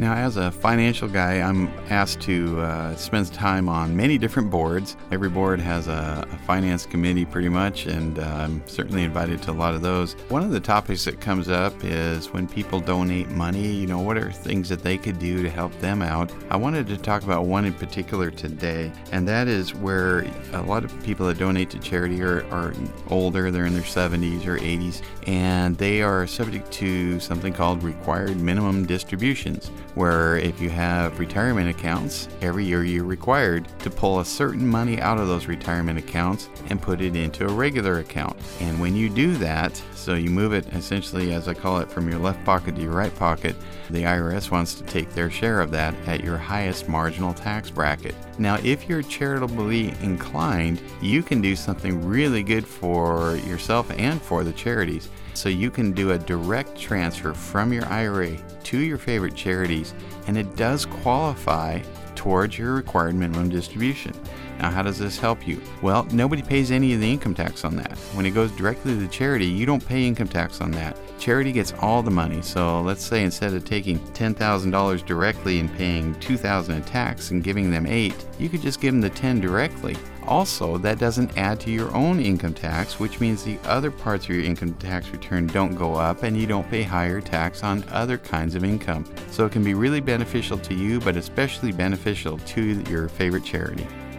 Now, as a financial guy, I'm asked to uh, spend time on many different boards. Every board has a, a finance committee, pretty much, and uh, I'm certainly invited to a lot of those. One of the topics that comes up is when people donate money, you know, what are things that they could do to help them out? I wanted to talk about one in particular today, and that is where a lot of people that donate to charity are, are older, they're in their 70s or 80s, and they are subject to something called required minimum distributions where if you have retirement accounts, every year you're required to pull a certain money out of those retirement accounts and put it into a regular account. And when you do that, so you move it essentially, as I call it, from your left pocket to your right pocket, the IRS wants to take their share of that at your highest marginal tax bracket. Now, if you're charitably inclined, you can do something really good for yourself and for the charities. So you can do a direct transfer from your IRA to your favorite charities, and it does qualify towards your required minimum distribution. Now, how does this help you? Well, nobody pays any of the income tax on that. When it goes directly to the charity, you don't pay income tax on that. Charity gets all the money. So let's say instead of taking $10,000 directly and paying 2,000 in tax and giving them 8, you could just give them the 10 directly. Also, that doesn't add to your own income tax, which means the other parts of your income tax return don't go up and you don't pay higher tax on other kinds of income. So it can be really beneficial to you, but especially beneficial to your favorite charity.